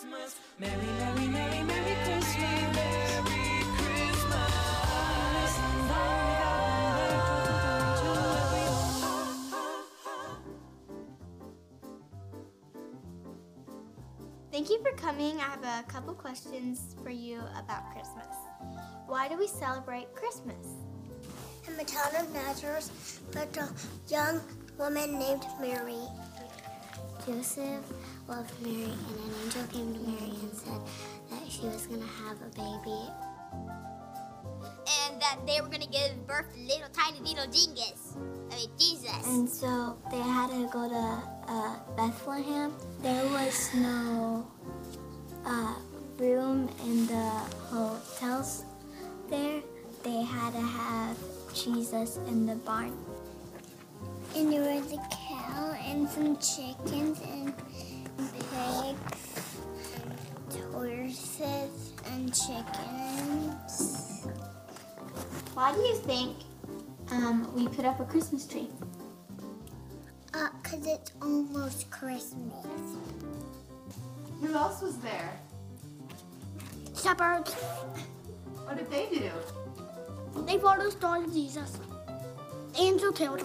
Christmas. Merry, Merry, Merry, Merry Christmas. Merry Christmas. And all we got to everyone. Thank you for coming. I have a couple questions for you about Christmas. Why do we celebrate Christmas? In the town of Nazareth lived a young woman named Mary. Joseph loved Mary, and an angel came to Mary and said that she was going to have a baby. And that they were going to give birth to little tiny little Jingus. I mean, Jesus. And so they had to go to uh, Bethlehem. There was no uh, room in the hotels there. They had to have Jesus in the barn. And there was a cow and some chickens and pigs, and horses and chickens. Why do you think um, we put up a Christmas tree? Uh, cause it's almost Christmas. Who else was there? Shepherds. What did they do? They followed the star of Jesus. Angel told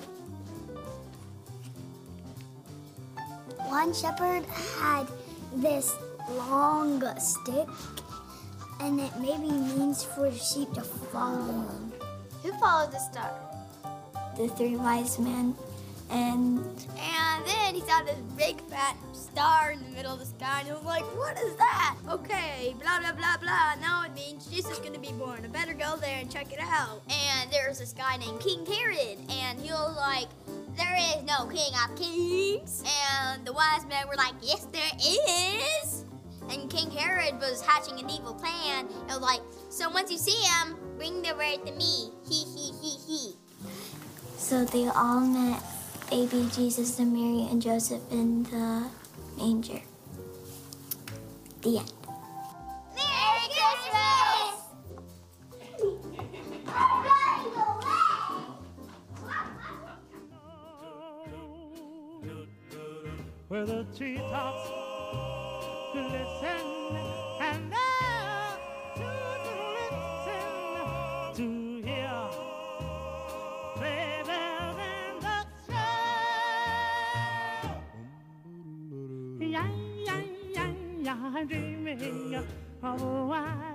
One shepherd had this long stick, and it maybe means for the sheep to follow him. Who followed the star? The three wise men, and And then he saw this big fat star in the middle of the sky, and he was like, What is that? Okay, blah, blah, blah, blah. Now it means Jesus is to be born. I better go there and check it out. And there's this guy named King Herod, and he was like, There is no king of kings. And the wise men were like, Yes, there is. And King Herod was hatching an evil plan. It was like, So once you see him, bring the word to me. He, he, he, he. so they all met baby Jesus and Mary and Joseph in the manger. The end. Merry Christmas! where the treetops glisten and I'm dreaming of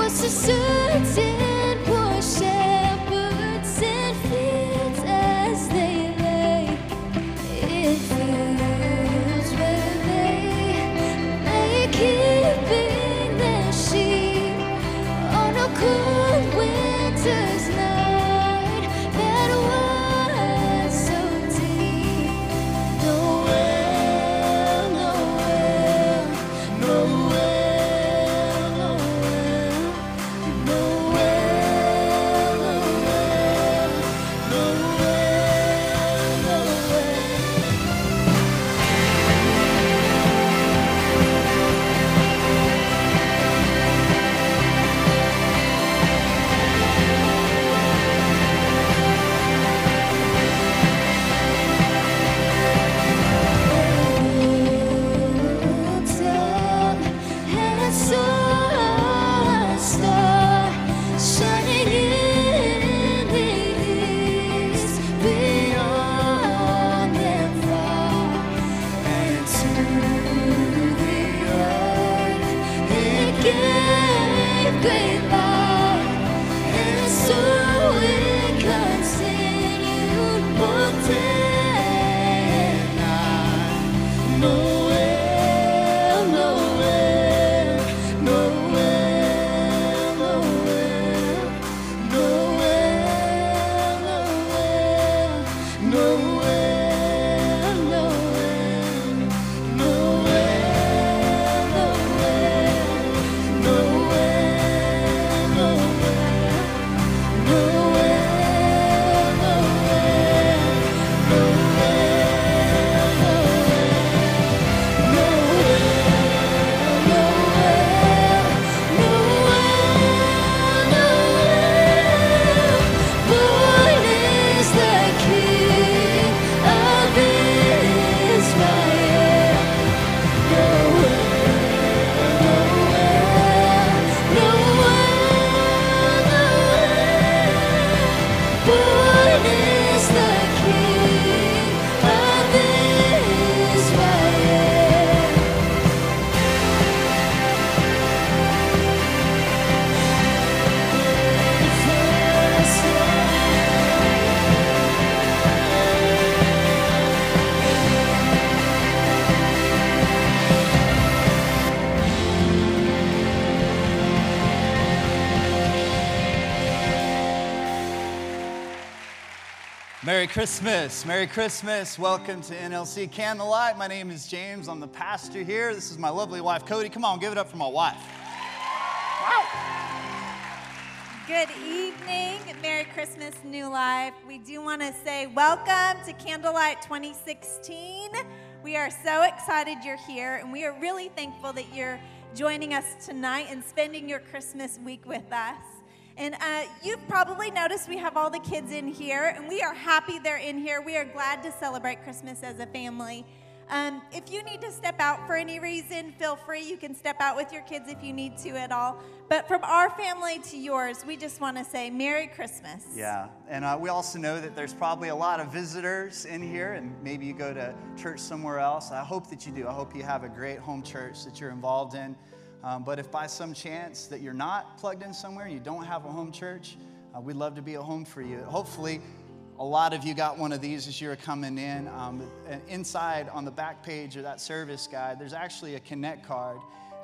我是世界 Merry Christmas. Merry Christmas. Welcome to NLC Candlelight. My name is James. I'm the pastor here. This is my lovely wife, Cody. Come on, give it up for my wife. Good evening. Merry Christmas, New Life. We do want to say welcome to Candlelight 2016. We are so excited you're here, and we are really thankful that you're joining us tonight and spending your Christmas week with us. And uh, you've probably noticed we have all the kids in here, and we are happy they're in here. We are glad to celebrate Christmas as a family. Um, if you need to step out for any reason, feel free. You can step out with your kids if you need to at all. But from our family to yours, we just want to say Merry Christmas. Yeah, and uh, we also know that there's probably a lot of visitors in here, and maybe you go to church somewhere else. I hope that you do. I hope you have a great home church that you're involved in. Um, but if by some chance that you're not plugged in somewhere, you don't have a home church, uh, we'd love to be a home for you. Hopefully, a lot of you got one of these as you were coming in. Um, and inside on the back page of that service guide, there's actually a Connect card.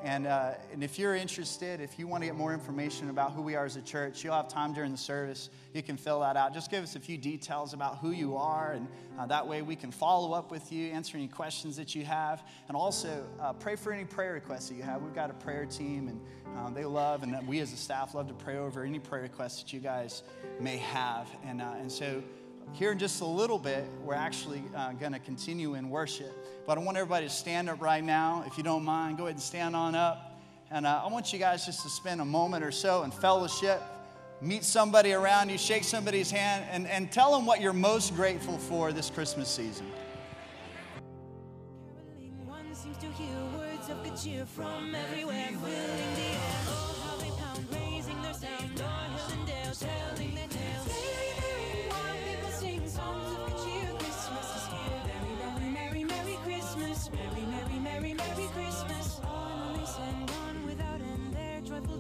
And, uh, and if you're interested, if you want to get more information about who we are as a church, you'll have time during the service. You can fill that out. Just give us a few details about who you are, and uh, that way we can follow up with you, answer any questions that you have, and also uh, pray for any prayer requests that you have. We've got a prayer team, and um, they love, and we as a staff love to pray over any prayer requests that you guys may have. And, uh, and so, here in just a little bit, we're actually uh, going to continue in worship. But I want everybody to stand up right now. If you don't mind, go ahead and stand on up. And uh, I want you guys just to spend a moment or so in fellowship. Meet somebody around you, shake somebody's hand, and, and tell them what you're most grateful for this Christmas season. One Merry, Merry Christmas. One on this and one without end. Their joyful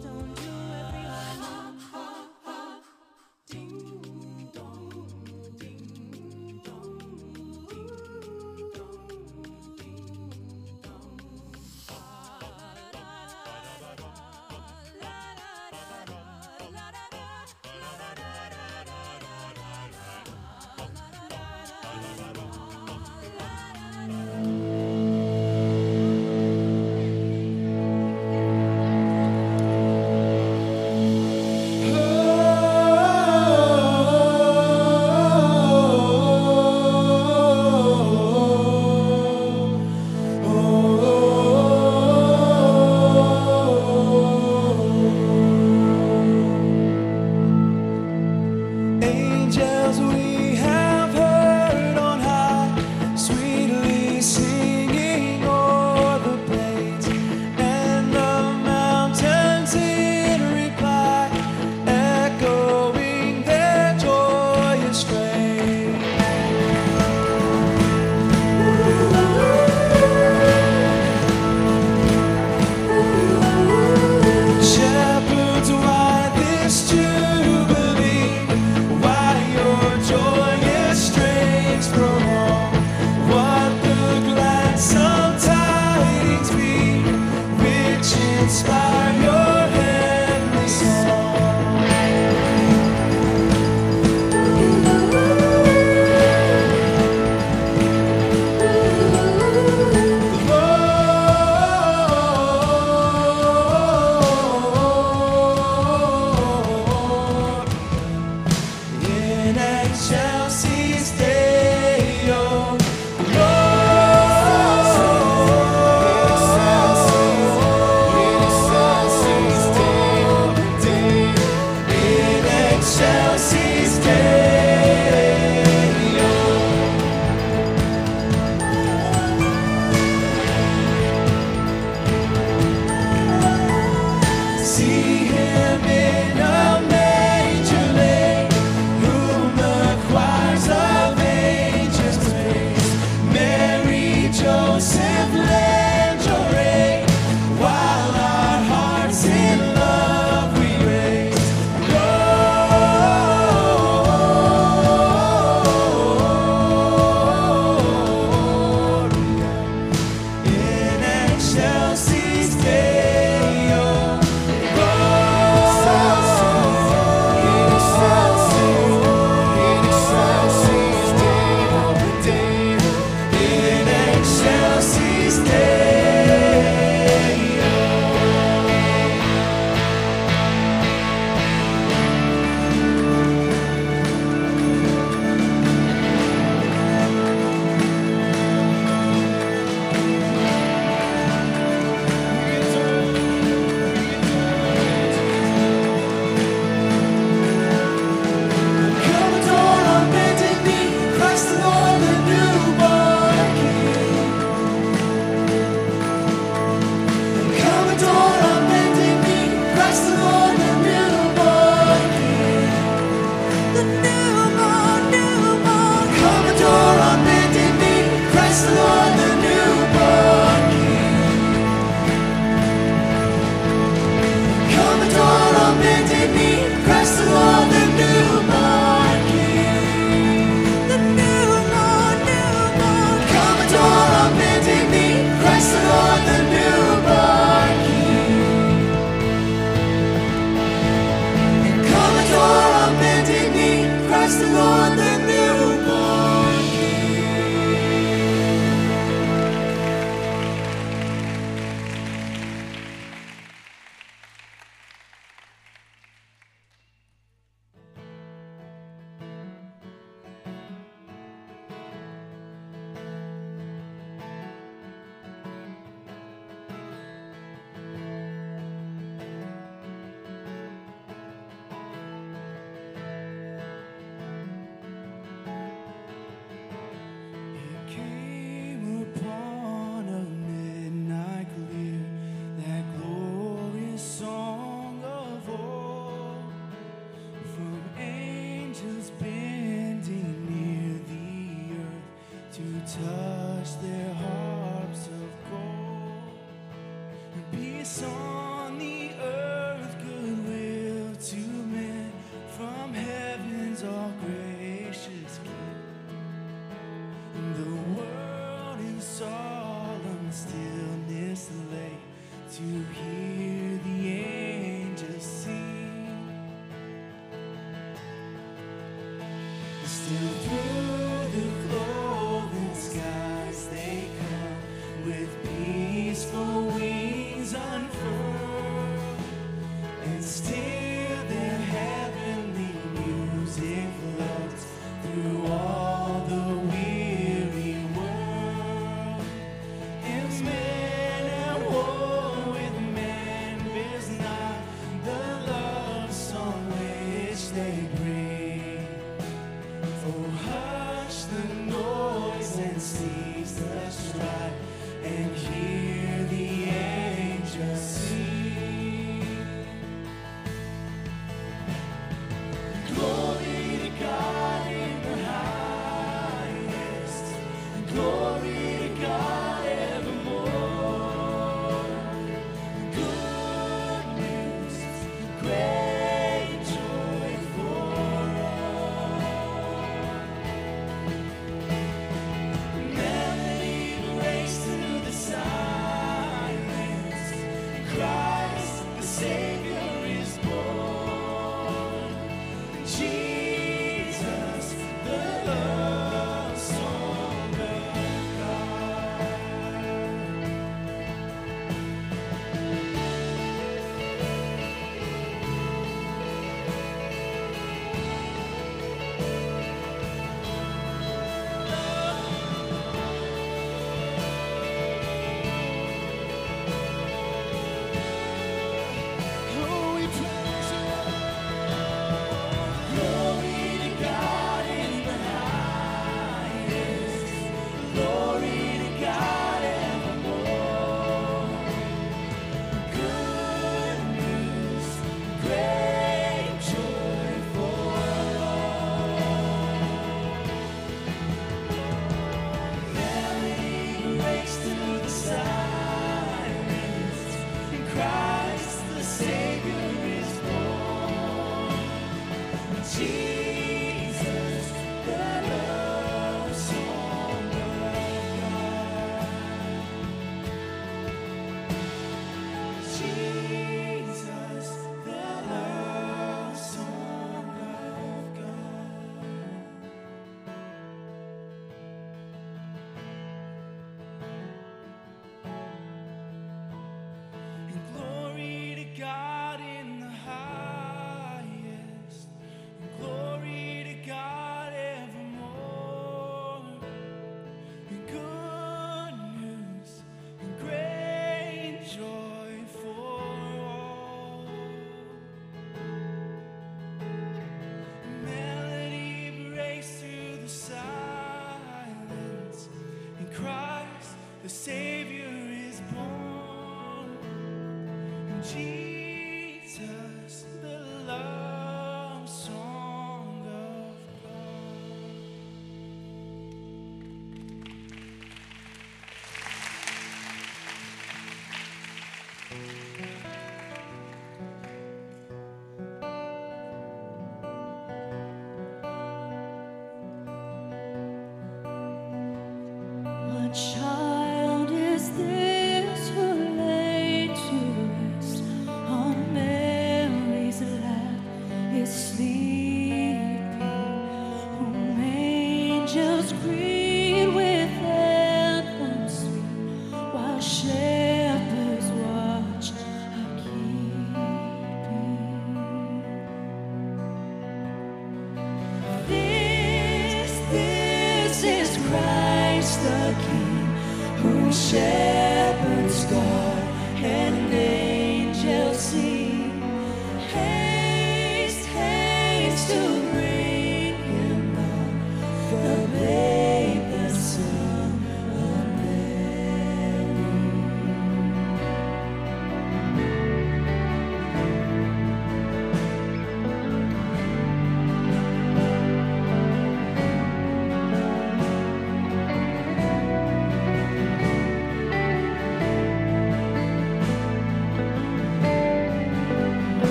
Christ, the Savior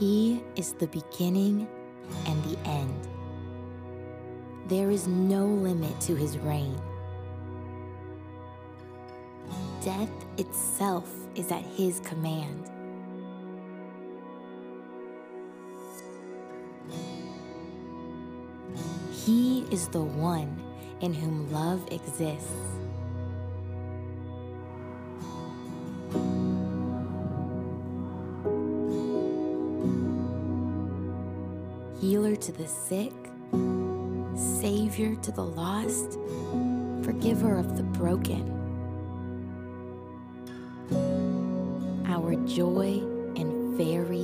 He is the beginning and the end. There is no limit to his reign. Death itself is at his command. He is the one in whom love exists. to the sick, Savior to the lost, Forgiver of the broken. Our joy and very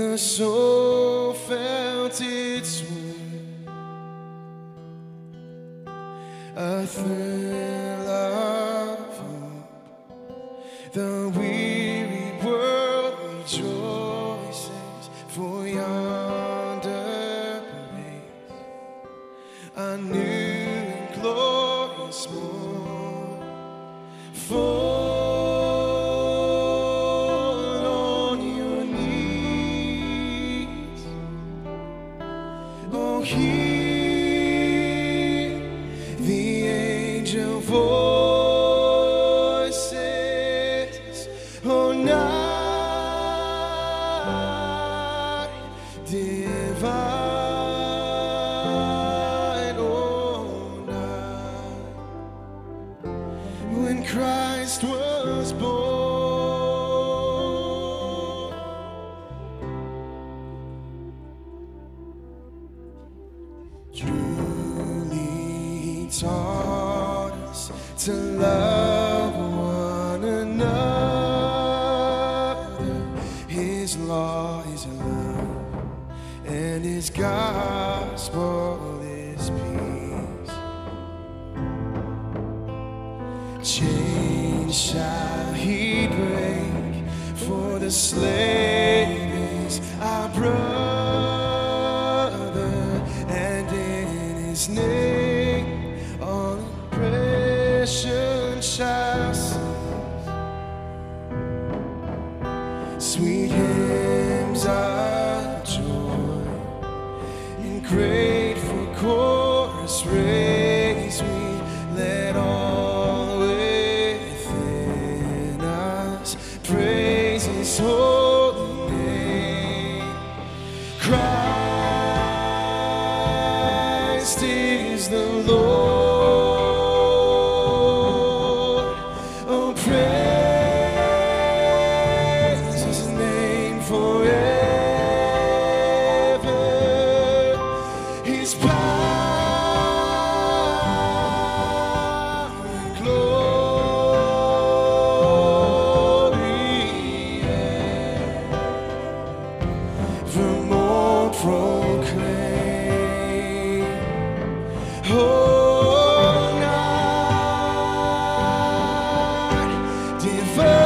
the soul felt its way. A third. before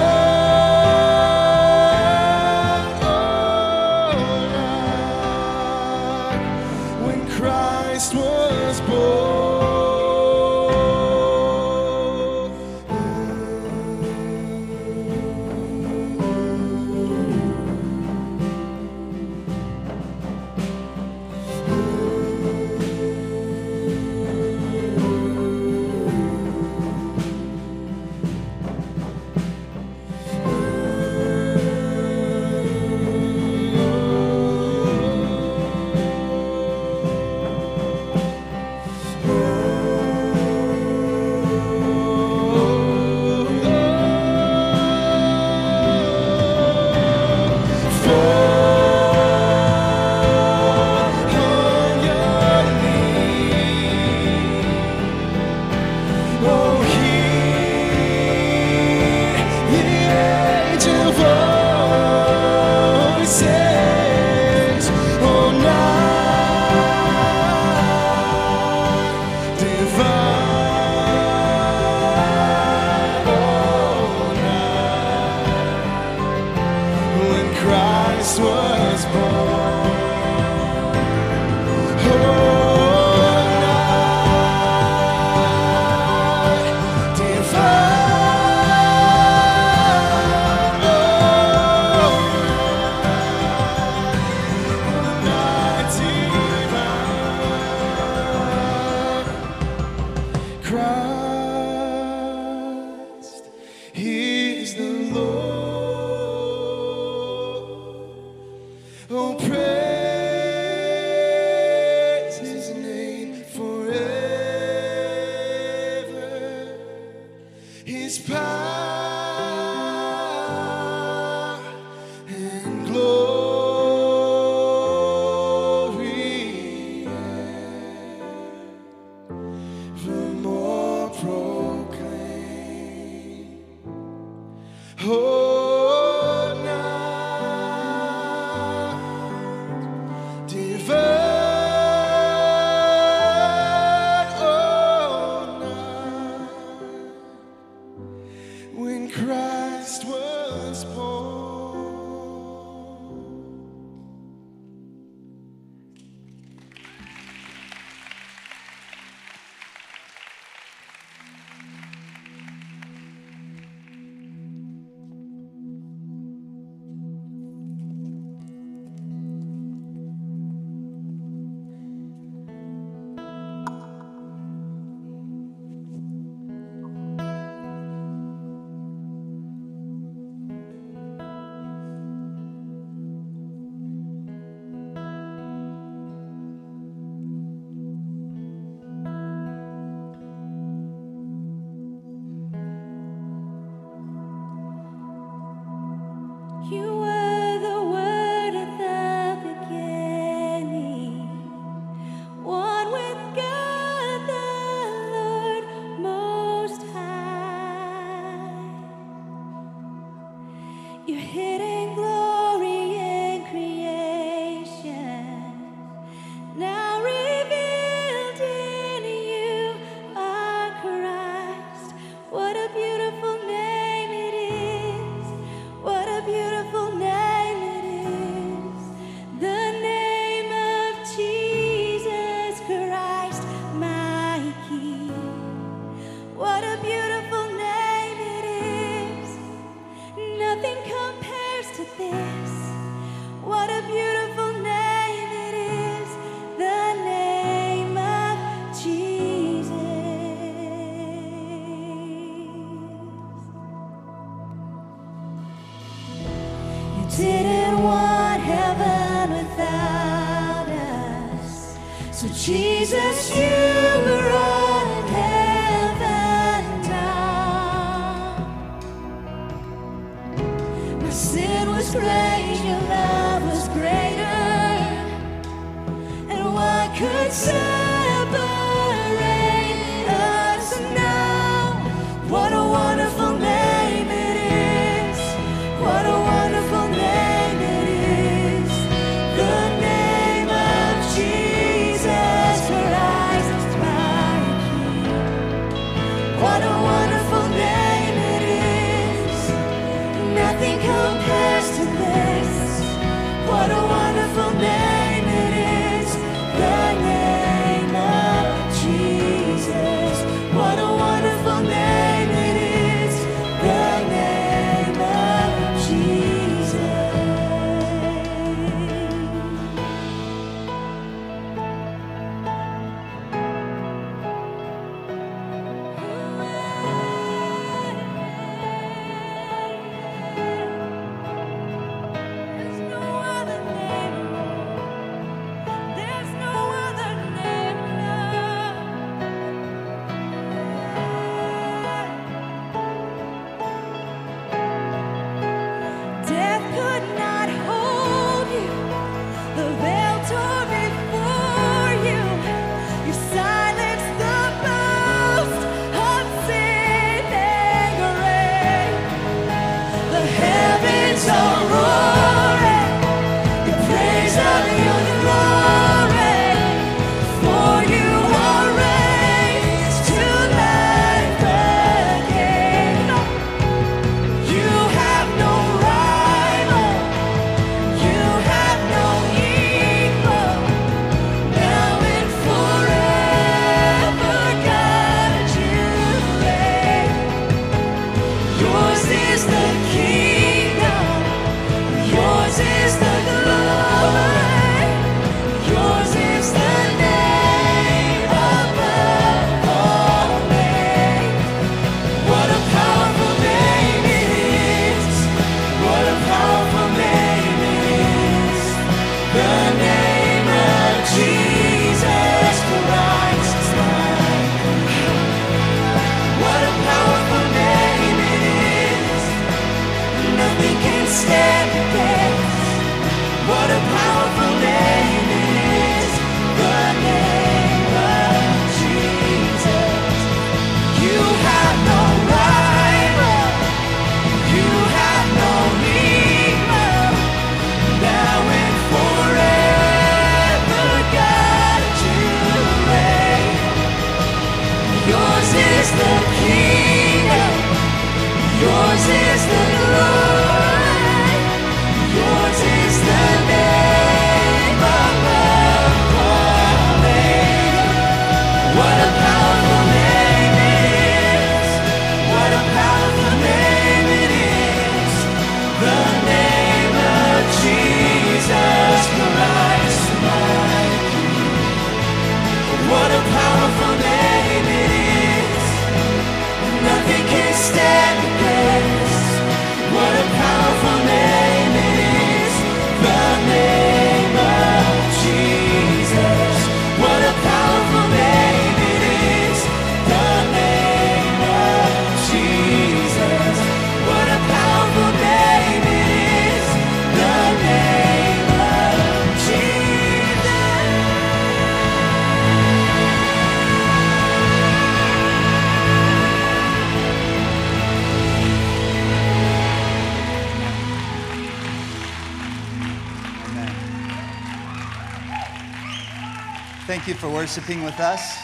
worshiping with us.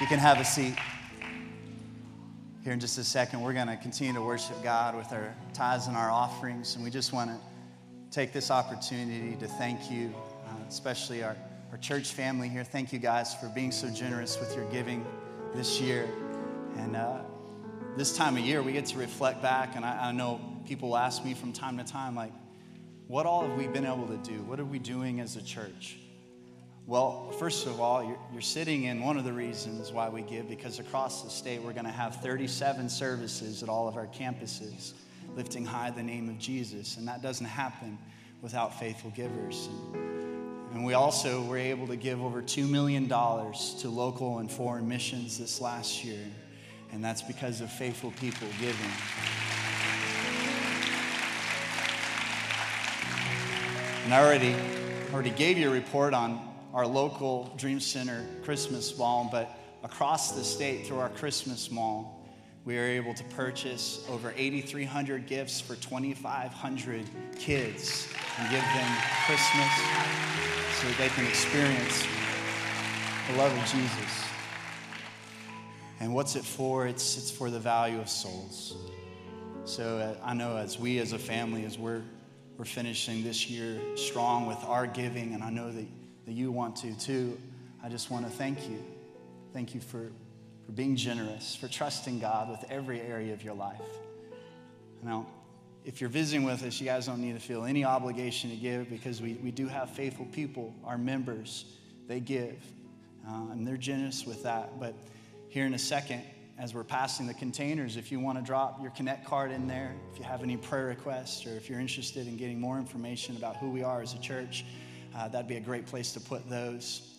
You can have a seat. Here in just a second, we're going to continue to worship God with our tithes and our offerings. And we just want to take this opportunity to thank you, uh, especially our, our church family here. Thank you guys for being so generous with your giving this year. And uh, this time of year, we get to reflect back. And I, I know people ask me from time to time, like, what all have we been able to do? What are we doing as a church? Well, first of all, you're, you're, sitting in one of the reasons why we give because across the state we're going to have 37 services at all of our campuses lifting high the name of Jesus. And that doesn't happen without faithful givers. And, and we also were able to give over $2 million to local and foreign missions this last year. And that's because of faithful people giving. And I already, already gave you a report on our local Dream Center Christmas Mall, but across the state through our Christmas Mall, we are able to purchase over 8,300 gifts for 2,500 kids and give them Christmas so they can experience the love of Jesus. And what's it for? It's, it's for the value of souls. So uh, I know as we as a family, as we're, we're finishing this year strong with our giving, and I know that that you want to too, I just want to thank you. Thank you for, for being generous, for trusting God with every area of your life. Now, if you're visiting with us, you guys don't need to feel any obligation to give because we, we do have faithful people, our members, they give. Uh, and they're generous with that. But here in a second, as we're passing the containers, if you want to drop your Connect card in there, if you have any prayer requests, or if you're interested in getting more information about who we are as a church, uh, that'd be a great place to put those.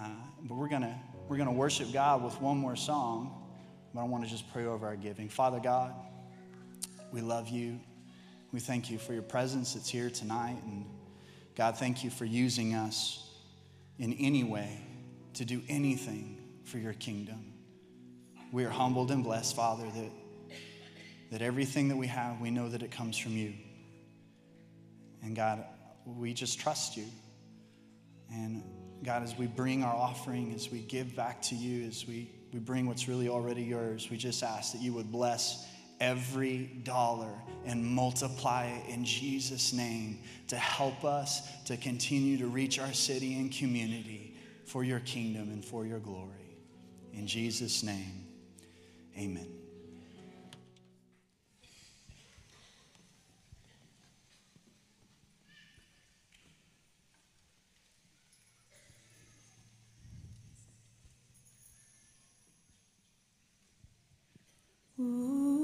Uh, but we're going to we're going to worship God with one more song, but I want to just pray over our giving. Father God, we love you. We thank you for your presence that's here tonight. And God, thank you for using us in any way to do anything for your kingdom. We are humbled and blessed, Father, that, that everything that we have, we know that it comes from you. And God, we just trust you. And God, as we bring our offering, as we give back to you, as we, we bring what's really already yours, we just ask that you would bless every dollar and multiply it in Jesus' name to help us to continue to reach our city and community for your kingdom and for your glory. In Jesus' name, amen. Mary,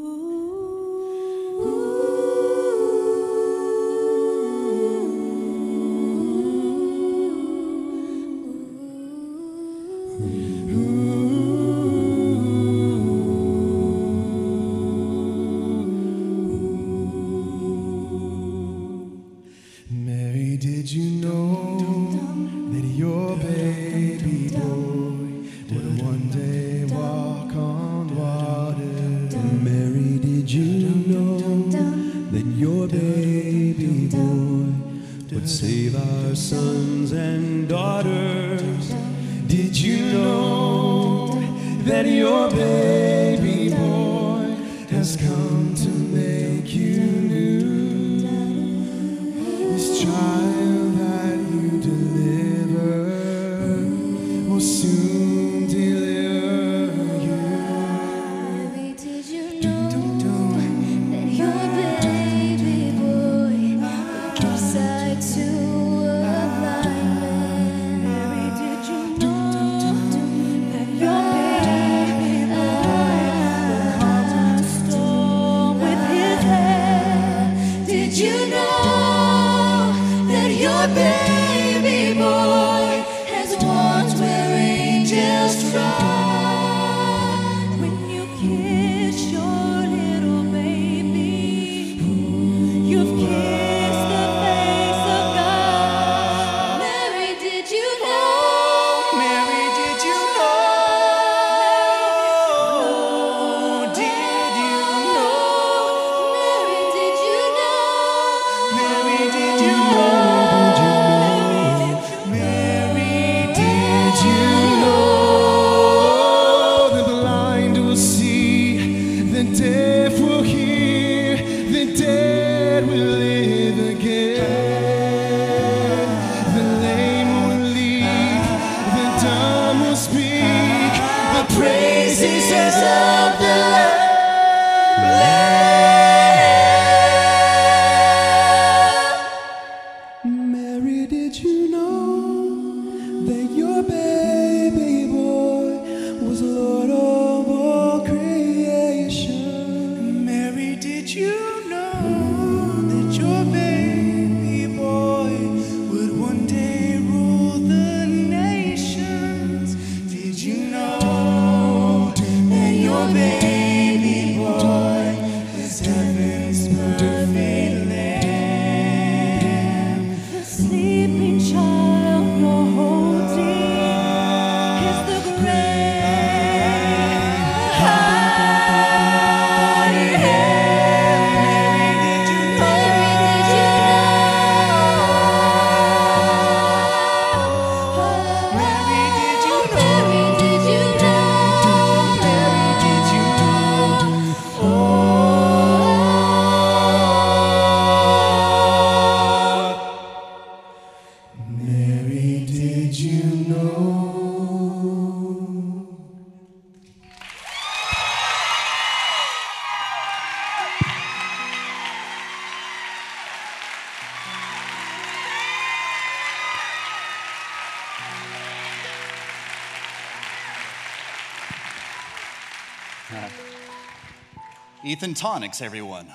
Ethan Tonics, everyone.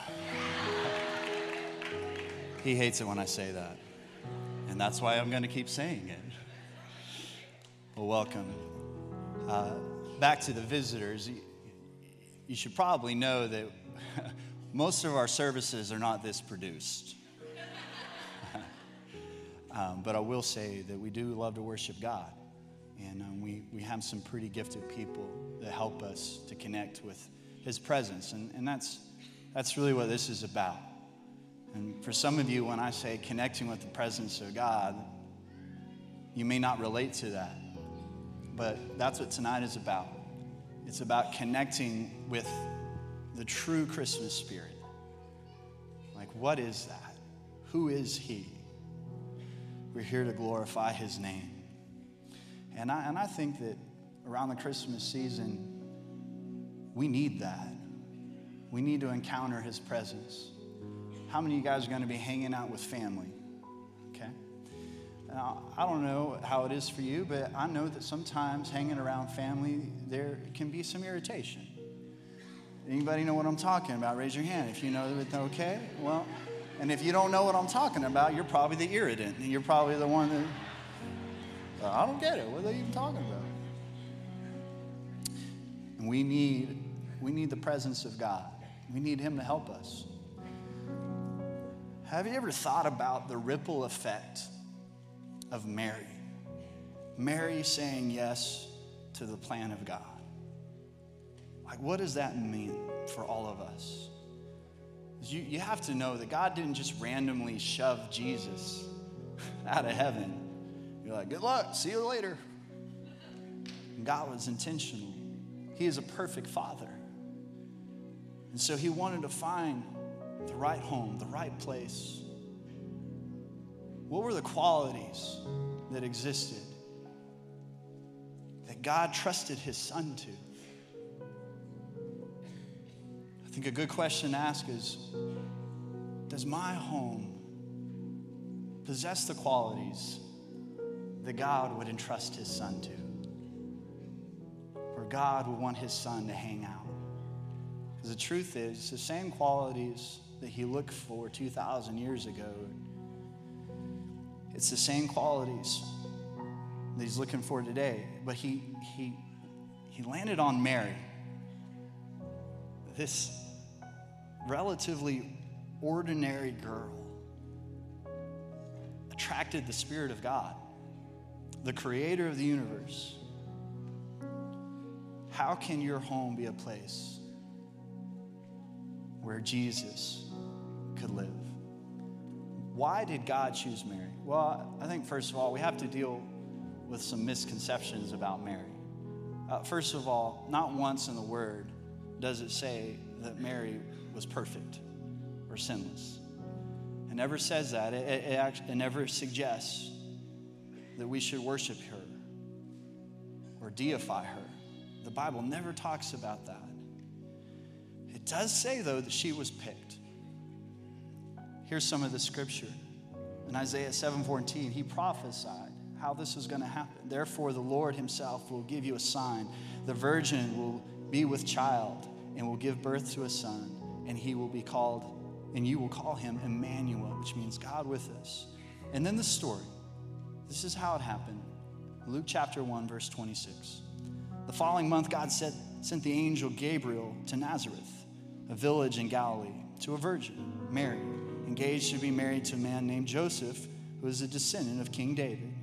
He hates it when I say that. And that's why I'm going to keep saying it. Well, welcome. Uh, back to the visitors. You, should probably know that most of our services are not this produced. um, but I will say that we do love to worship God. And um, we, we have some pretty gifted people that help us to connect with His presence. And, and that's, that's really what this is about. And for some of you, when I say connecting with the presence of God, you may not relate to that. But that's what tonight is about. It's about connecting with the true Christmas spirit. Like, what is that? Who is He? We're here to glorify His name. And I, and I think that around the Christmas season, we need that. We need to encounter His presence. How many of you guys are going to be hanging out with family? Okay. Now, I don't know how it is for you, but I know that sometimes hanging around family, there can be some irritation. Anybody know what I'm talking about? Raise your hand if you know it. Okay. Well, and if you don't know what I'm talking about, you're probably the irritant, and you're probably the one that I don't get it. What are they even talking about? We need, we need the presence of God. We need Him to help us. Have you ever thought about the ripple effect of Mary? Mary saying yes to the plan of God. Like, what does that mean for all of us? You, you have to know that God didn't just randomly shove Jesus out of heaven. You're like, good luck, see you later. And God was intentional. He is a perfect father. And so he wanted to find the right home, the right place. What were the qualities that existed that God trusted his son to? I think a good question to ask is Does my home possess the qualities that God would entrust his son to? God would want his son to hang out? Because the truth is, the same qualities that he looked for 2,000 years ago, it's the same qualities that he's looking for today. But he, he, he landed on Mary, this relatively ordinary girl, attracted the Spirit of God, the creator of the universe. How can your home be a place where Jesus could live? Why did God choose Mary? Well, I think first of all, we have to deal with some misconceptions about Mary. Uh, first of all, not once in the Word does it say that Mary was perfect or sinless. It never says that. It, it, it, it never suggests that we should worship her or deify her. The Bible never talks about that. It does say, though, that she was picked. Here's some of the scripture. In Isaiah 7:14, he prophesied how this was going to happen. Therefore, the Lord himself will give you a sign. The virgin will be with child and will give birth to a son, and he will be called, and you will call him Emmanuel, which means God with us. And then the story. This is how it happened. Luke chapter 1, verse 26. The following month, God sent, sent the angel Gabriel to Nazareth, a village in Galilee, to a virgin, Mary, engaged to be married to a man named Joseph, who was a descendant of King David.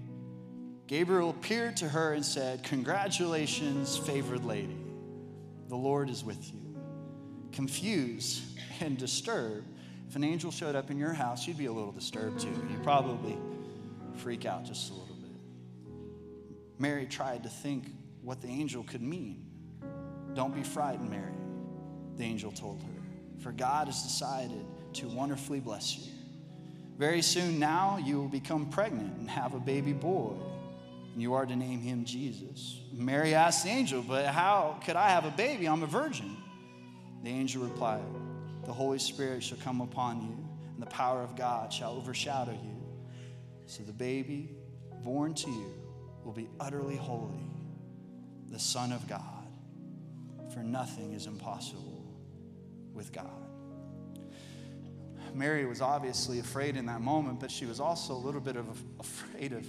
Gabriel appeared to her and said, Congratulations, favored lady. The Lord is with you. Confused and disturbed, if an angel showed up in your house, you'd be a little disturbed too. You'd probably freak out just a little bit. Mary tried to think what the angel could mean. Don't be frightened, Mary, the angel told her, for God has decided to wonderfully bless you. Very soon now, you will become pregnant and have a baby boy, and you are to name him Jesus. Mary asked the angel, But how could I have a baby? I'm a virgin. The angel replied, The Holy Spirit shall come upon you, and the power of God shall overshadow you. So the baby born to you will be utterly holy, the Son of God. for nothing is impossible with God. Mary was obviously afraid in that moment, but she was also a little bit of afraid of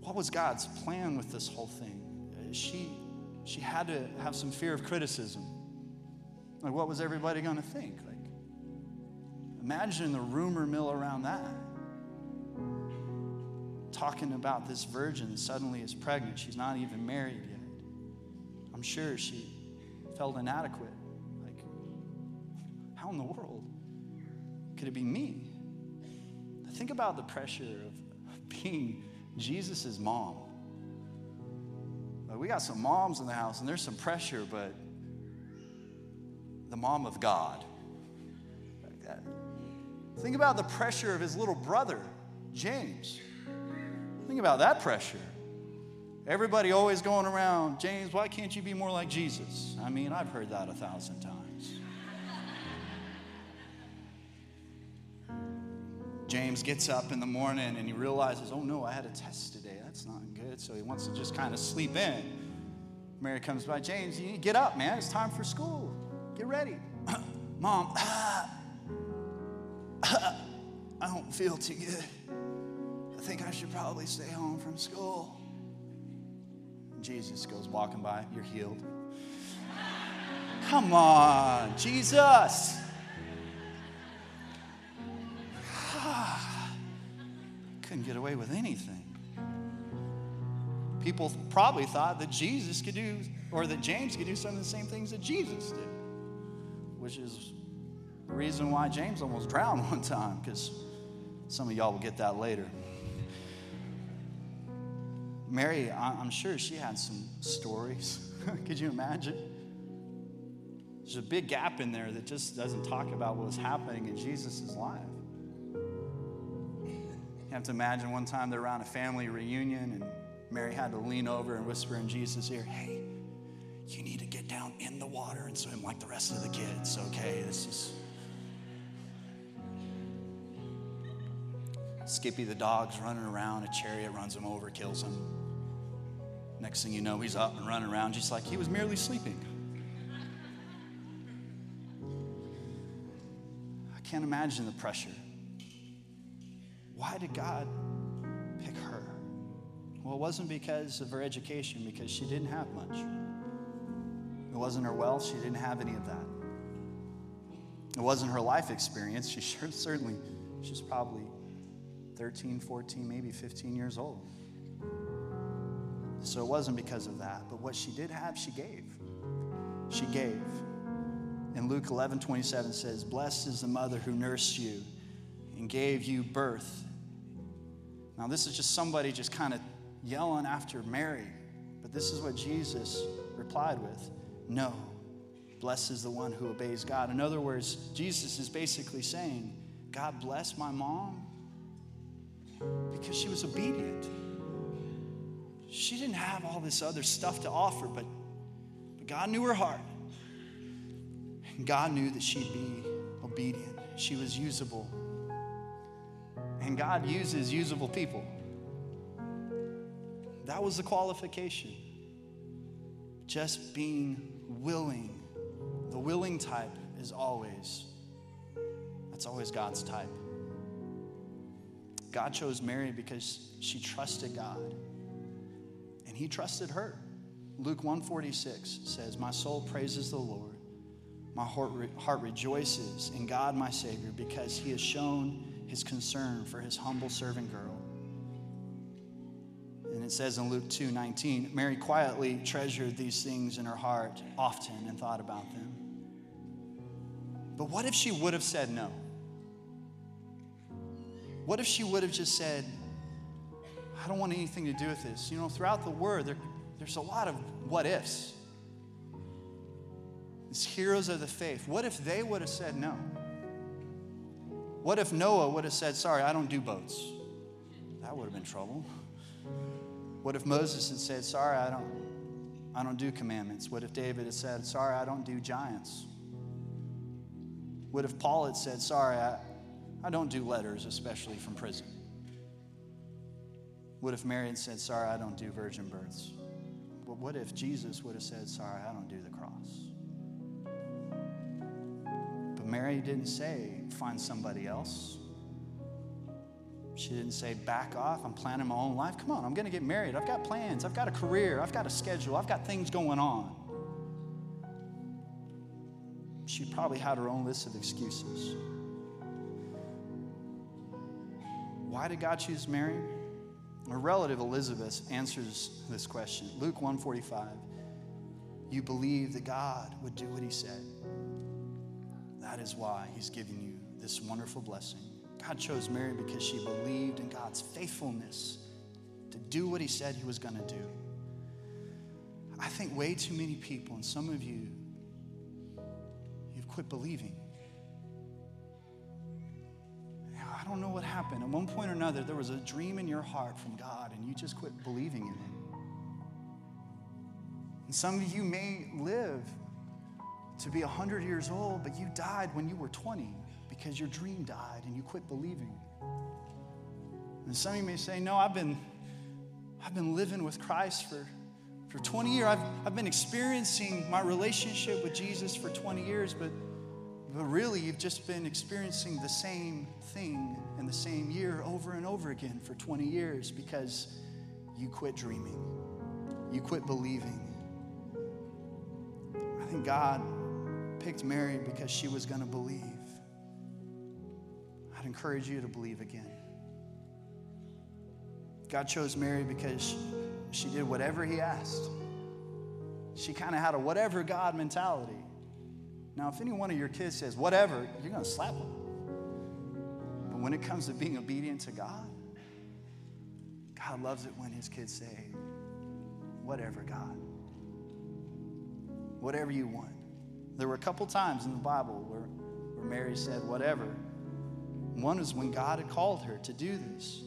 what was God's plan with this whole thing. She, she had to have some fear of criticism. Like, what was everybody going to think? Like, imagine the rumor mill around that. Talking about this virgin suddenly is pregnant. She's not even married. I'm sure she felt inadequate. Like, how in the world could it be me? Think about the pressure of being Jesus' mom. Like, we got some moms in the house, and there's some pressure, but the mom of God. Like that. Think about the pressure of his little brother, James. Think about that pressure. Everybody always going around, James, why can't you be more like Jesus? I mean, I've heard that a thousand times. James gets up in the morning and he realizes, oh no, I had a test today. That's not good. So he wants to just kind of sleep in. Mary comes by, James, you need to get up, man. It's time for school. Get ready. Mom, I don't feel too good. I think I should probably stay home from school. Jesus goes walking by, You're healed. Come on, Jesus. Couldn't get away with anything. People probably thought that Jesus could do, or that James could do some of the same things that Jesus did, which is the reason why James almost drowned one time, because some of y'all will get that later. Mary, I'm sure she had some stories. Could you imagine? There's a big gap in there that just doesn't talk about what was happening in Jesus' life. You have to imagine one time they're around a family reunion and Mary had to lean over and whisper in Jesus' ear, Hey, you need to get down in the water and swim like the rest of the kids, okay? This is. Skippy the dog's running around, a chariot runs him over, kills him. Next thing you know, he's up and running around just like he was merely sleeping. I can't imagine the pressure. Why did God pick her? Well, it wasn't because of her education, because she didn't have much. It wasn't her wealth, she didn't have any of that. It wasn't her life experience. She sure, certainly, she's probably 13, 14, maybe 15 years old. So it wasn't because of that. But what she did have, she gave. She gave. And Luke 11, 27 says, Blessed is the mother who nursed you and gave you birth. Now, this is just somebody just kind of yelling after Mary. But this is what Jesus replied with No. Blessed is the one who obeys God. In other words, Jesus is basically saying, God bless my mom because she was obedient. She didn't have all this other stuff to offer, but, but God knew her heart. And God knew that she'd be obedient. She was usable. And God uses usable people. That was the qualification. Just being willing. The willing type is always, that's always God's type. God chose Mary because she trusted God and he trusted her. Luke 146 says, "My soul praises the Lord. My heart, re- heart rejoices in God my Savior because he has shown his concern for his humble servant girl." And it says in Luke 2:19, Mary quietly treasured these things in her heart often and thought about them. But what if she would have said no? What if she would have just said, I don't want anything to do with this? You know, throughout the word, there, there's a lot of what ifs. These heroes of the faith. What if they would have said no? What if Noah would have said, Sorry, I don't do boats? That would have been trouble. What if Moses had said, Sorry, I don't, I don't do commandments? What if David had said, Sorry, I don't do giants? What if Paul had said, Sorry, I, I don't do letters, especially from prison? What if Mary had said, Sorry, I don't do virgin births? But what if Jesus would have said, Sorry, I don't do the cross? But Mary didn't say, Find somebody else. She didn't say, Back off, I'm planning my own life. Come on, I'm going to get married. I've got plans, I've got a career, I've got a schedule, I've got things going on. She probably had her own list of excuses. Why did God choose Mary? Her relative Elizabeth answers this question. Luke 145. You believe that God would do what he said. That is why he's giving you this wonderful blessing. God chose Mary because she believed in God's faithfulness to do what he said he was going to do. I think way too many people, and some of you, you've quit believing. I don't know what happened. At one point or another, there was a dream in your heart from God, and you just quit believing in it. And some of you may live to be 100 years old, but you died when you were 20 because your dream died and you quit believing. And some of you may say, No, I've been, I've been living with Christ for, for 20 years. I've, I've been experiencing my relationship with Jesus for 20 years, but, but really you've just been experiencing the same thing in the same year over and over again for 20 years because you quit dreaming, you quit believing. I think God picked Mary because she was going to believe. I'd encourage you to believe again. God chose Mary because she did whatever He asked. She kind of had a whatever God mentality. Now, if any one of your kids says whatever, you're going to slap them. But when it comes to being obedient to God, God loves it when His kids say, whatever, God. Whatever you want. There were a couple times in the Bible where, where Mary said, whatever. One was when God had called her to do this.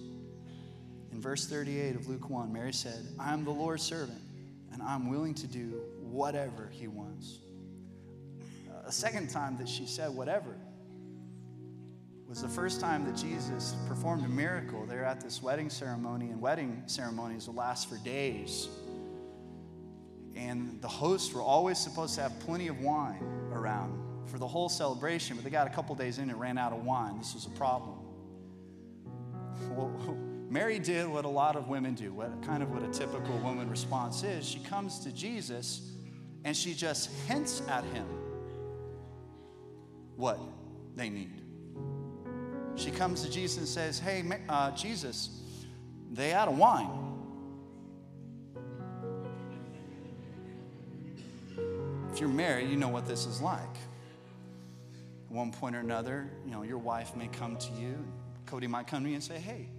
In verse 38 of Luke 1, Mary said, I am the Lord's servant, and I'm willing to do whatever he wants. A second time that she said whatever was the first time that Jesus performed a miracle. They're at this wedding ceremony, and wedding ceremonies will last for days. And the hosts were always supposed to have plenty of wine around for the whole celebration, but they got a couple days in and ran out of wine. This was a problem. Well, Mary did what a lot of women do, what kind of what a typical woman response is. She comes to Jesus and she just hints at him what they need. She comes to Jesus and says, Hey, uh, Jesus, they out of wine. If you're married, you know what this is like. At one point or another, you know, your wife may come to you. Cody might come to you and say, Hey,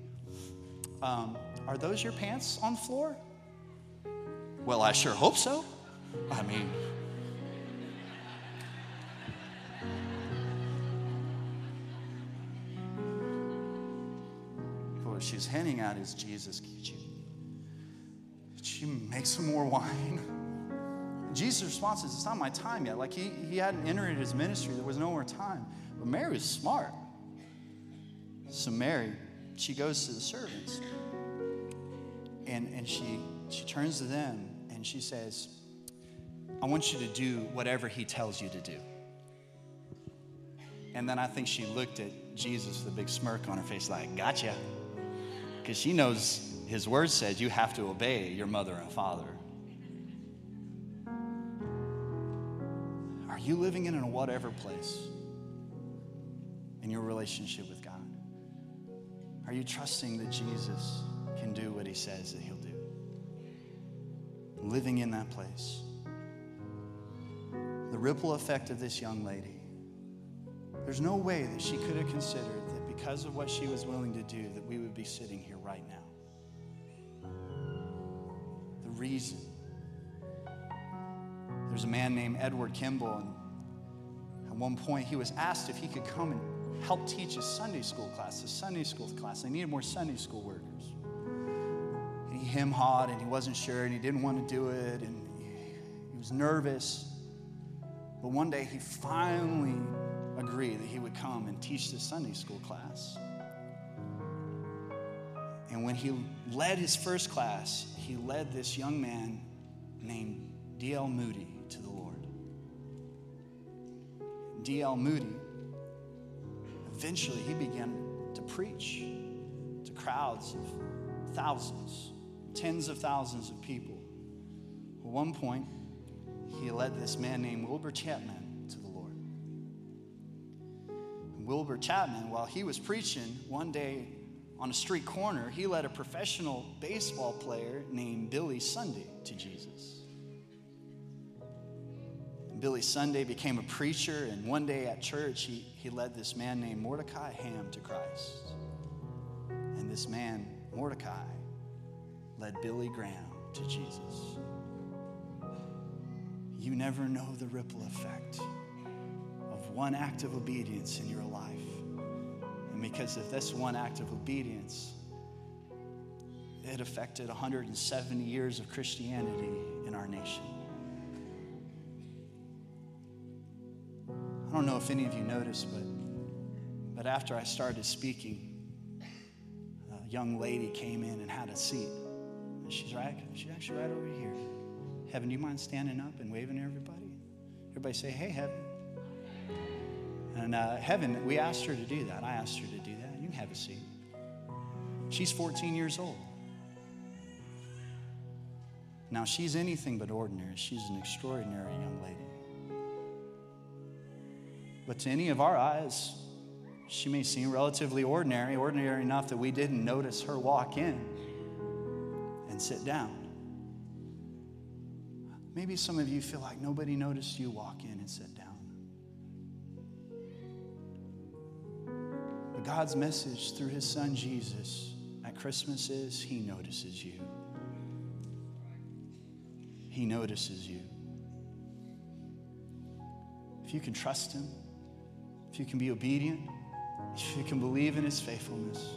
um, are those your pants on the floor? Well, I sure hope so. I mean, she's handing out is Jesus, could you, could you make some more wine? Jesus' response is, It's not my time yet. Like he, he hadn't entered his ministry, there was no more time. But Mary was smart. So Mary, she goes to the servants and, and she, she turns to them and she says, I want you to do whatever he tells you to do. And then I think she looked at Jesus with a big smirk on her face, like, gotcha. Because she knows his word says you have to obey your mother and father. Are you living in a whatever place in your relationship with God? Are you trusting that Jesus can do what he says that he'll do? Living in that place. The ripple effect of this young lady. There's no way that she could have considered that because of what she was willing to do, that we would be sitting here right now. The reason. There's a man named Edward Kimball, and at one point he was asked if he could come and help teach a Sunday school class, his Sunday school class. They needed more Sunday school workers. And he hem hawed and he wasn't sure and he didn't want to do it and he was nervous. But one day he finally agreed that he would come and teach this Sunday school class. And when he led his first class, he led this young man named D.L. Moody to the Lord. D.L. Moody, eventually, he began to preach to crowds of thousands, tens of thousands of people. At one point, he led this man named Wilbur Chapman to the Lord. Wilbur Chapman, while he was preaching one day on a street corner, he led a professional baseball player named Billy Sunday to Jesus. And Billy Sunday became a preacher, and one day at church, he, he led this man named Mordecai Ham to Christ. And this man, Mordecai, led Billy Graham to Jesus. You never know the ripple effect of one act of obedience in your life. And because of this one act of obedience, it affected 170 years of Christianity in our nation. I don't know if any of you noticed, but, but after I started speaking, a young lady came in and had a seat. And she's right, she's actually right over here. Heaven, do you mind standing up and waving to everybody? Everybody say, hey, Heaven. And uh, Heaven, we asked her to do that. I asked her to do that. You can have a seat. She's 14 years old. Now, she's anything but ordinary. She's an extraordinary young lady. But to any of our eyes, she may seem relatively ordinary, ordinary enough that we didn't notice her walk in and sit down. Maybe some of you feel like nobody noticed you walk in and sit down. God's message through his son Jesus at Christmas is he notices you. He notices you. If you can trust him, if you can be obedient, if you can believe in his faithfulness,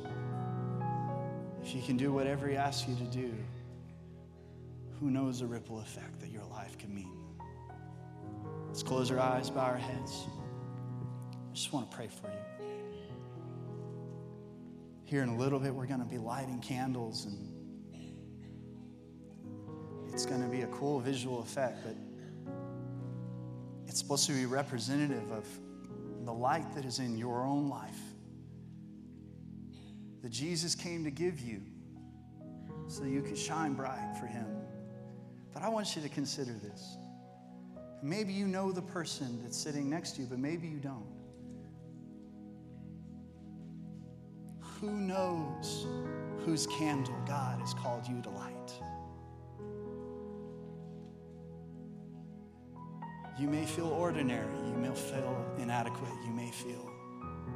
if you can do whatever he asks you to do, who knows the ripple effect that your life can mean? Let's close our eyes, bow our heads. I just want to pray for you. Here in a little bit, we're going to be lighting candles, and it's going to be a cool visual effect, but it's supposed to be representative of the light that is in your own life that Jesus came to give you so you could shine bright for Him. But I want you to consider this. Maybe you know the person that's sitting next to you, but maybe you don't. Who knows whose candle God has called you to light? You may feel ordinary, you may feel inadequate, you may feel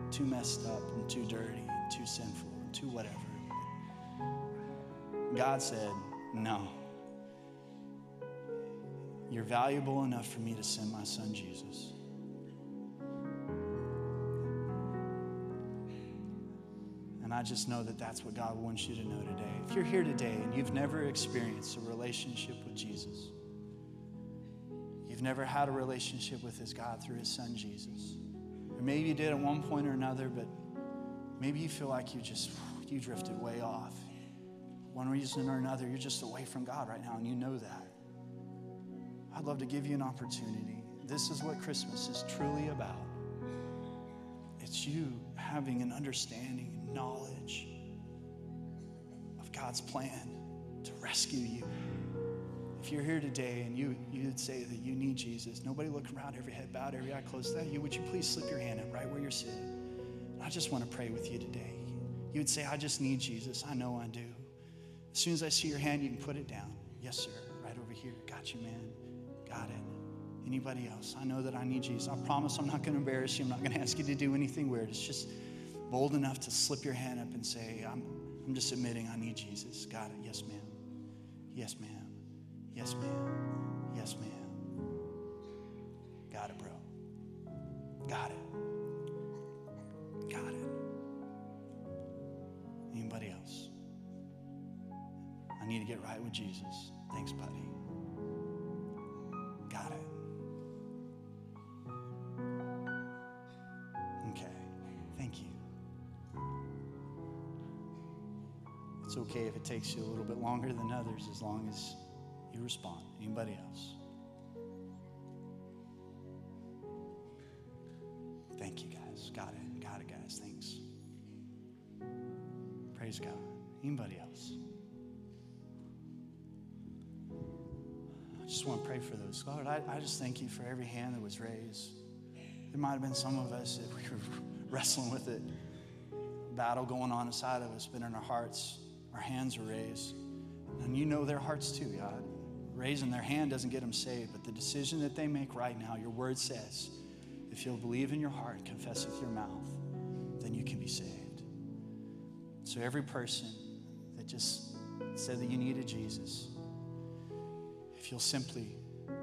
too messed up and too dirty and too sinful and too whatever. God said, No. You're valuable enough for me to send my son Jesus. I just know that that's what God wants you to know today. If you're here today and you've never experienced a relationship with Jesus, you've never had a relationship with His God through his son Jesus, or maybe you did at one point or another, but maybe you feel like you just you drifted way off. One reason or another, you're just away from God right now, and you know that. I'd love to give you an opportunity. This is what Christmas is truly about. It's you having an understanding and knowledge of God's plan to rescue you. If you're here today and you, you'd say that you need Jesus, nobody looking around, every head bowed, every eye closed, that you, would you please slip your hand up right where you're sitting? I just want to pray with you today. You would say, I just need Jesus. I know I do. As soon as I see your hand, you can put it down. Yes, sir. Right over here. Got you, man. Got it. Anybody else? I know that I need Jesus. I promise I'm not going to embarrass you. I'm not going to ask you to do anything weird. It's just bold enough to slip your hand up and say, I'm, I'm just admitting I need Jesus. It. Yes, ma'am. Yes, ma'am. Yes, ma'am. Yes, ma'am. Got it, bro. Got it. Got it. Anybody else? I need to get right with Jesus. Thanks, buddy. It's okay if it takes you a little bit longer than others as long as you respond. Anybody else? Thank you, guys. Got it. Got it, guys. Thanks. Praise God. Anybody else? I just want to pray for those. Lord, I, I just thank you for every hand that was raised. There might have been some of us that we were wrestling with it, battle going on inside of us, but in our hearts, our hands are raised. And you know their hearts too, God. Raising their hand doesn't get them saved, but the decision that they make right now, your word says, if you'll believe in your heart confess with your mouth, then you can be saved. So every person that just said that you needed Jesus, if you'll simply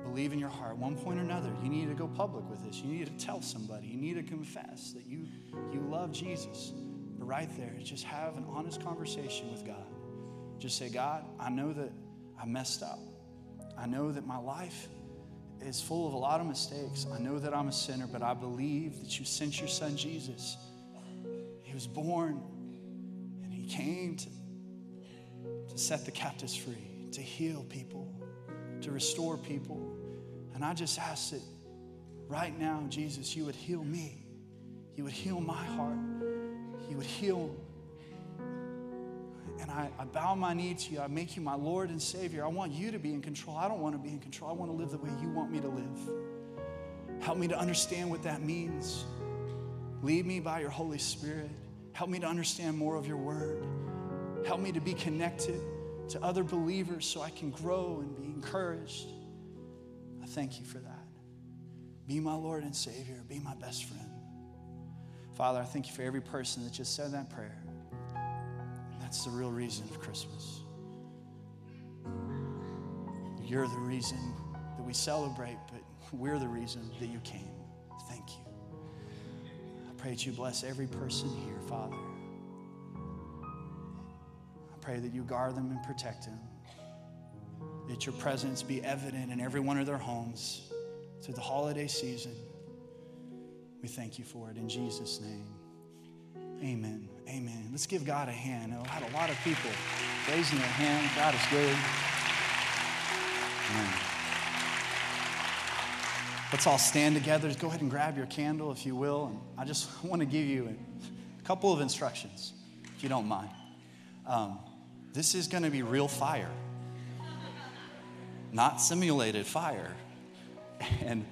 believe in your heart, one point or another, you need to go public with this. You need to tell somebody. You need to confess that you, you love Jesus. Right there, just have an honest conversation with God. Just say, God, I know that I messed up. I know that my life is full of a lot of mistakes. I know that I'm a sinner, but I believe that you sent your son Jesus. He was born and he came to, to set the captives free, to heal people, to restore people. And I just ask that right now, Jesus, you would heal me. You would heal my heart. You would heal. And I, I bow my knee to you. I make you my Lord and Savior. I want you to be in control. I don't want to be in control. I want to live the way you want me to live. Help me to understand what that means. Lead me by your Holy Spirit. Help me to understand more of your word. Help me to be connected to other believers so I can grow and be encouraged. I thank you for that. Be my Lord and Savior. Be my best friend. Father, I thank you for every person that just said that prayer. And that's the real reason of Christmas. You're the reason that we celebrate, but we're the reason that you came. Thank you. I pray that you bless every person here, Father. I pray that you guard them and protect them. That your presence be evident in every one of their homes through the holiday season. We thank you for it in Jesus' name. Amen. Amen. Let's give God a hand. I had a lot of people raising their hand. God is good. Amen. Let's all stand together. Go ahead and grab your candle, if you will. And I just want to give you a couple of instructions, if you don't mind. Um, this is going to be real fire, not simulated fire. And,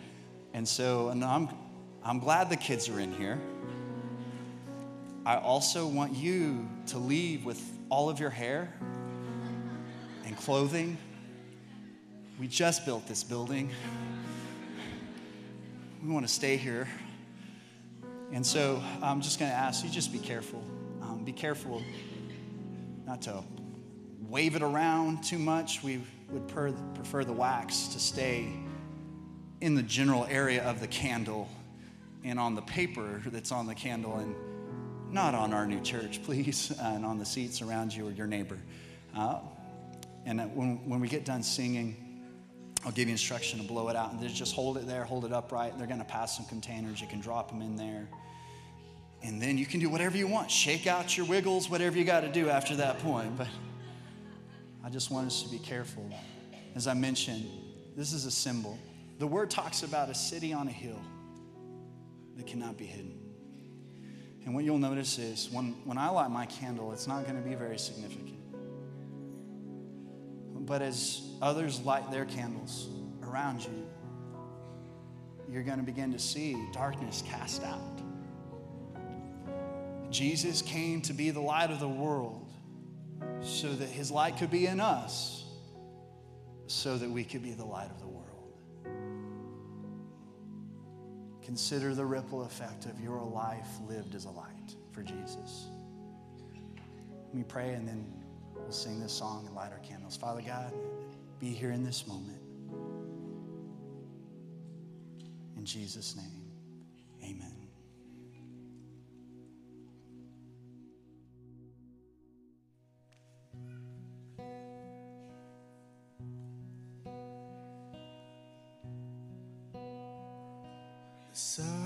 and so and I'm, I'm glad the kids are in here. I also want you to leave with all of your hair and clothing. We just built this building. We want to stay here. And so I'm just going to ask you just be careful. Um, be careful not to wave it around too much. We would per- prefer the wax to stay in the general area of the candle and on the paper that's on the candle and not on our new church, please, and on the seats around you or your neighbor. Uh, and when, when we get done singing, I'll give you instruction to blow it out. And just hold it there, hold it upright. They're going to pass some containers. You can drop them in there. And then you can do whatever you want. Shake out your wiggles, whatever you got to do after that point. But I just want us to be careful. As I mentioned, this is a symbol. The word talks about a city on a hill that cannot be hidden. And what you'll notice is when, when I light my candle, it's not going to be very significant. But as others light their candles around you, you're going to begin to see darkness cast out. Jesus came to be the light of the world so that his light could be in us, so that we could be the light of the world. Consider the ripple effect of your life lived as a light for Jesus. Let me pray and then we'll sing this song and light our candles. Father God, be here in this moment. In Jesus' name, amen. Silent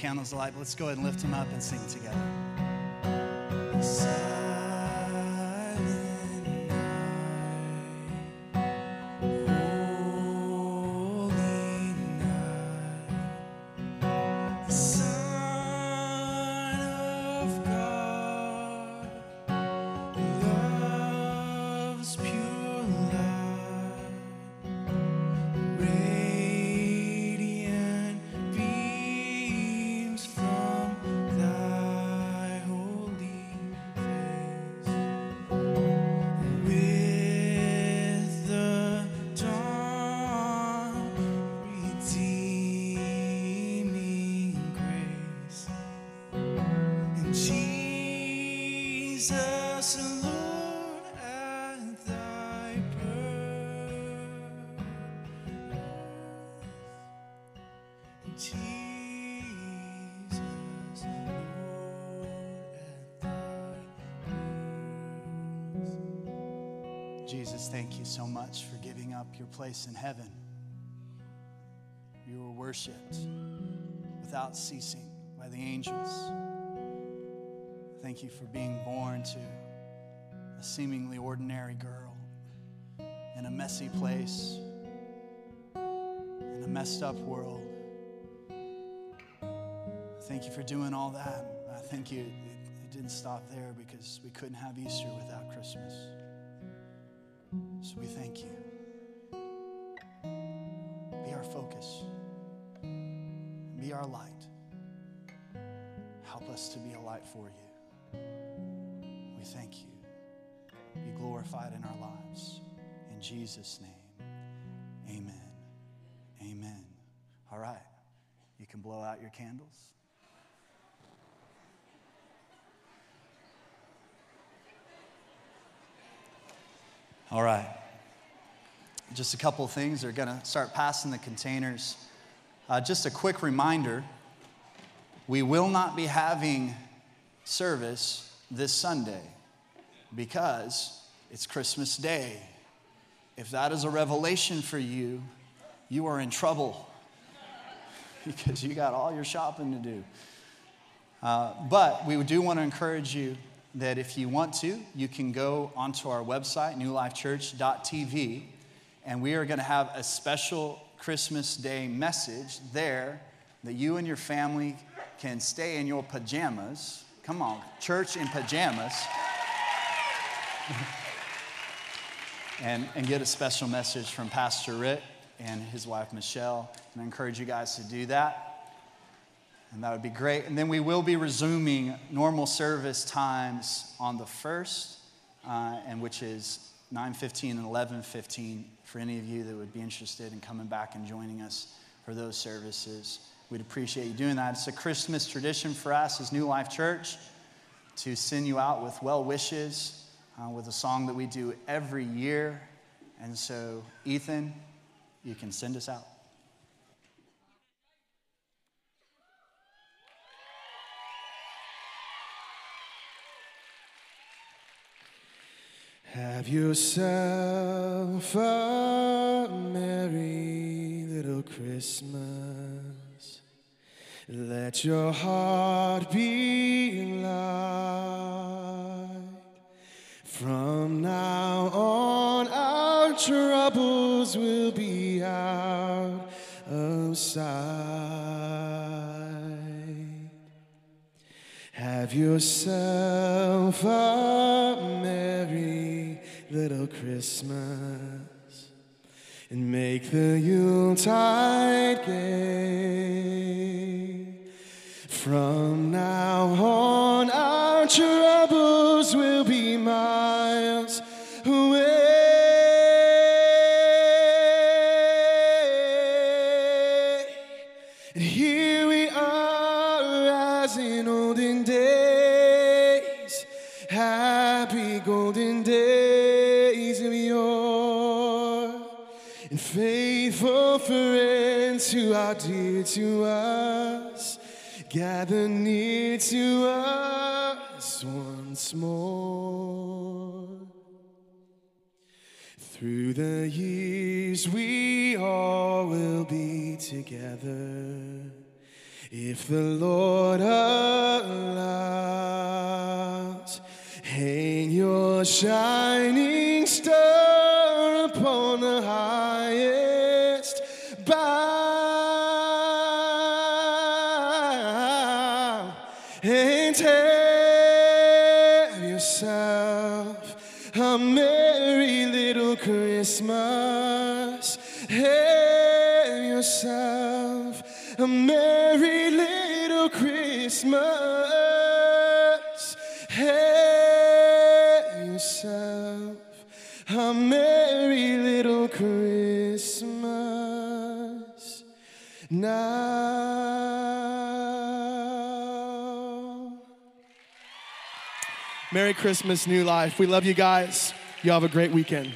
candles alight. Let's go ahead and lift them up and sing together. Jesus, Lord, at thy birth, Jesus, Lord, at thy birth. Jesus, thank you so much for giving up your place in heaven. You were worshiped without ceasing by the angels. Thank you for being born to a seemingly ordinary girl in a messy place, in a messed up world. Thank you for doing all that. I think you, it, it didn't stop there because we couldn't have Easter without Christmas. Jesus' name, amen. Amen. All right, you can blow out your candles. All right. Just a couple of things. They're going to start passing the containers. Uh, just a quick reminder we will not be having service this Sunday because it's Christmas Day. If that is a revelation for you, you are in trouble because you got all your shopping to do. Uh, but we do want to encourage you that if you want to, you can go onto our website, newlifechurch.tv, and we are going to have a special Christmas Day message there that you and your family can stay in your pajamas. Come on, church in pajamas. and, and get a special message from Pastor Rick and his wife Michelle. And I encourage you guys to do that. And that would be great. And then we will be resuming normal service times on the 1st, uh, and which is 9.15 and 11.15 for any of you that would be interested in coming back and joining us for those services. We'd appreciate you doing that. It's a Christmas tradition for us as New Life Church to send you out with well wishes, uh, with a song that we do every year. And so, Ethan, you can send us out. Have yourself a merry little Christmas. Let your heart be light. From now on, our troubles will be out of sight. Have yourself a merry little Christmas and make the Yuletide gay. From now on, our troubles will who are dear to us, gather near to us once more. Through the years, we all will be together. If the Lord allows, hang your shining star Merry Christmas, New Life. We love you guys. Y'all have a great weekend.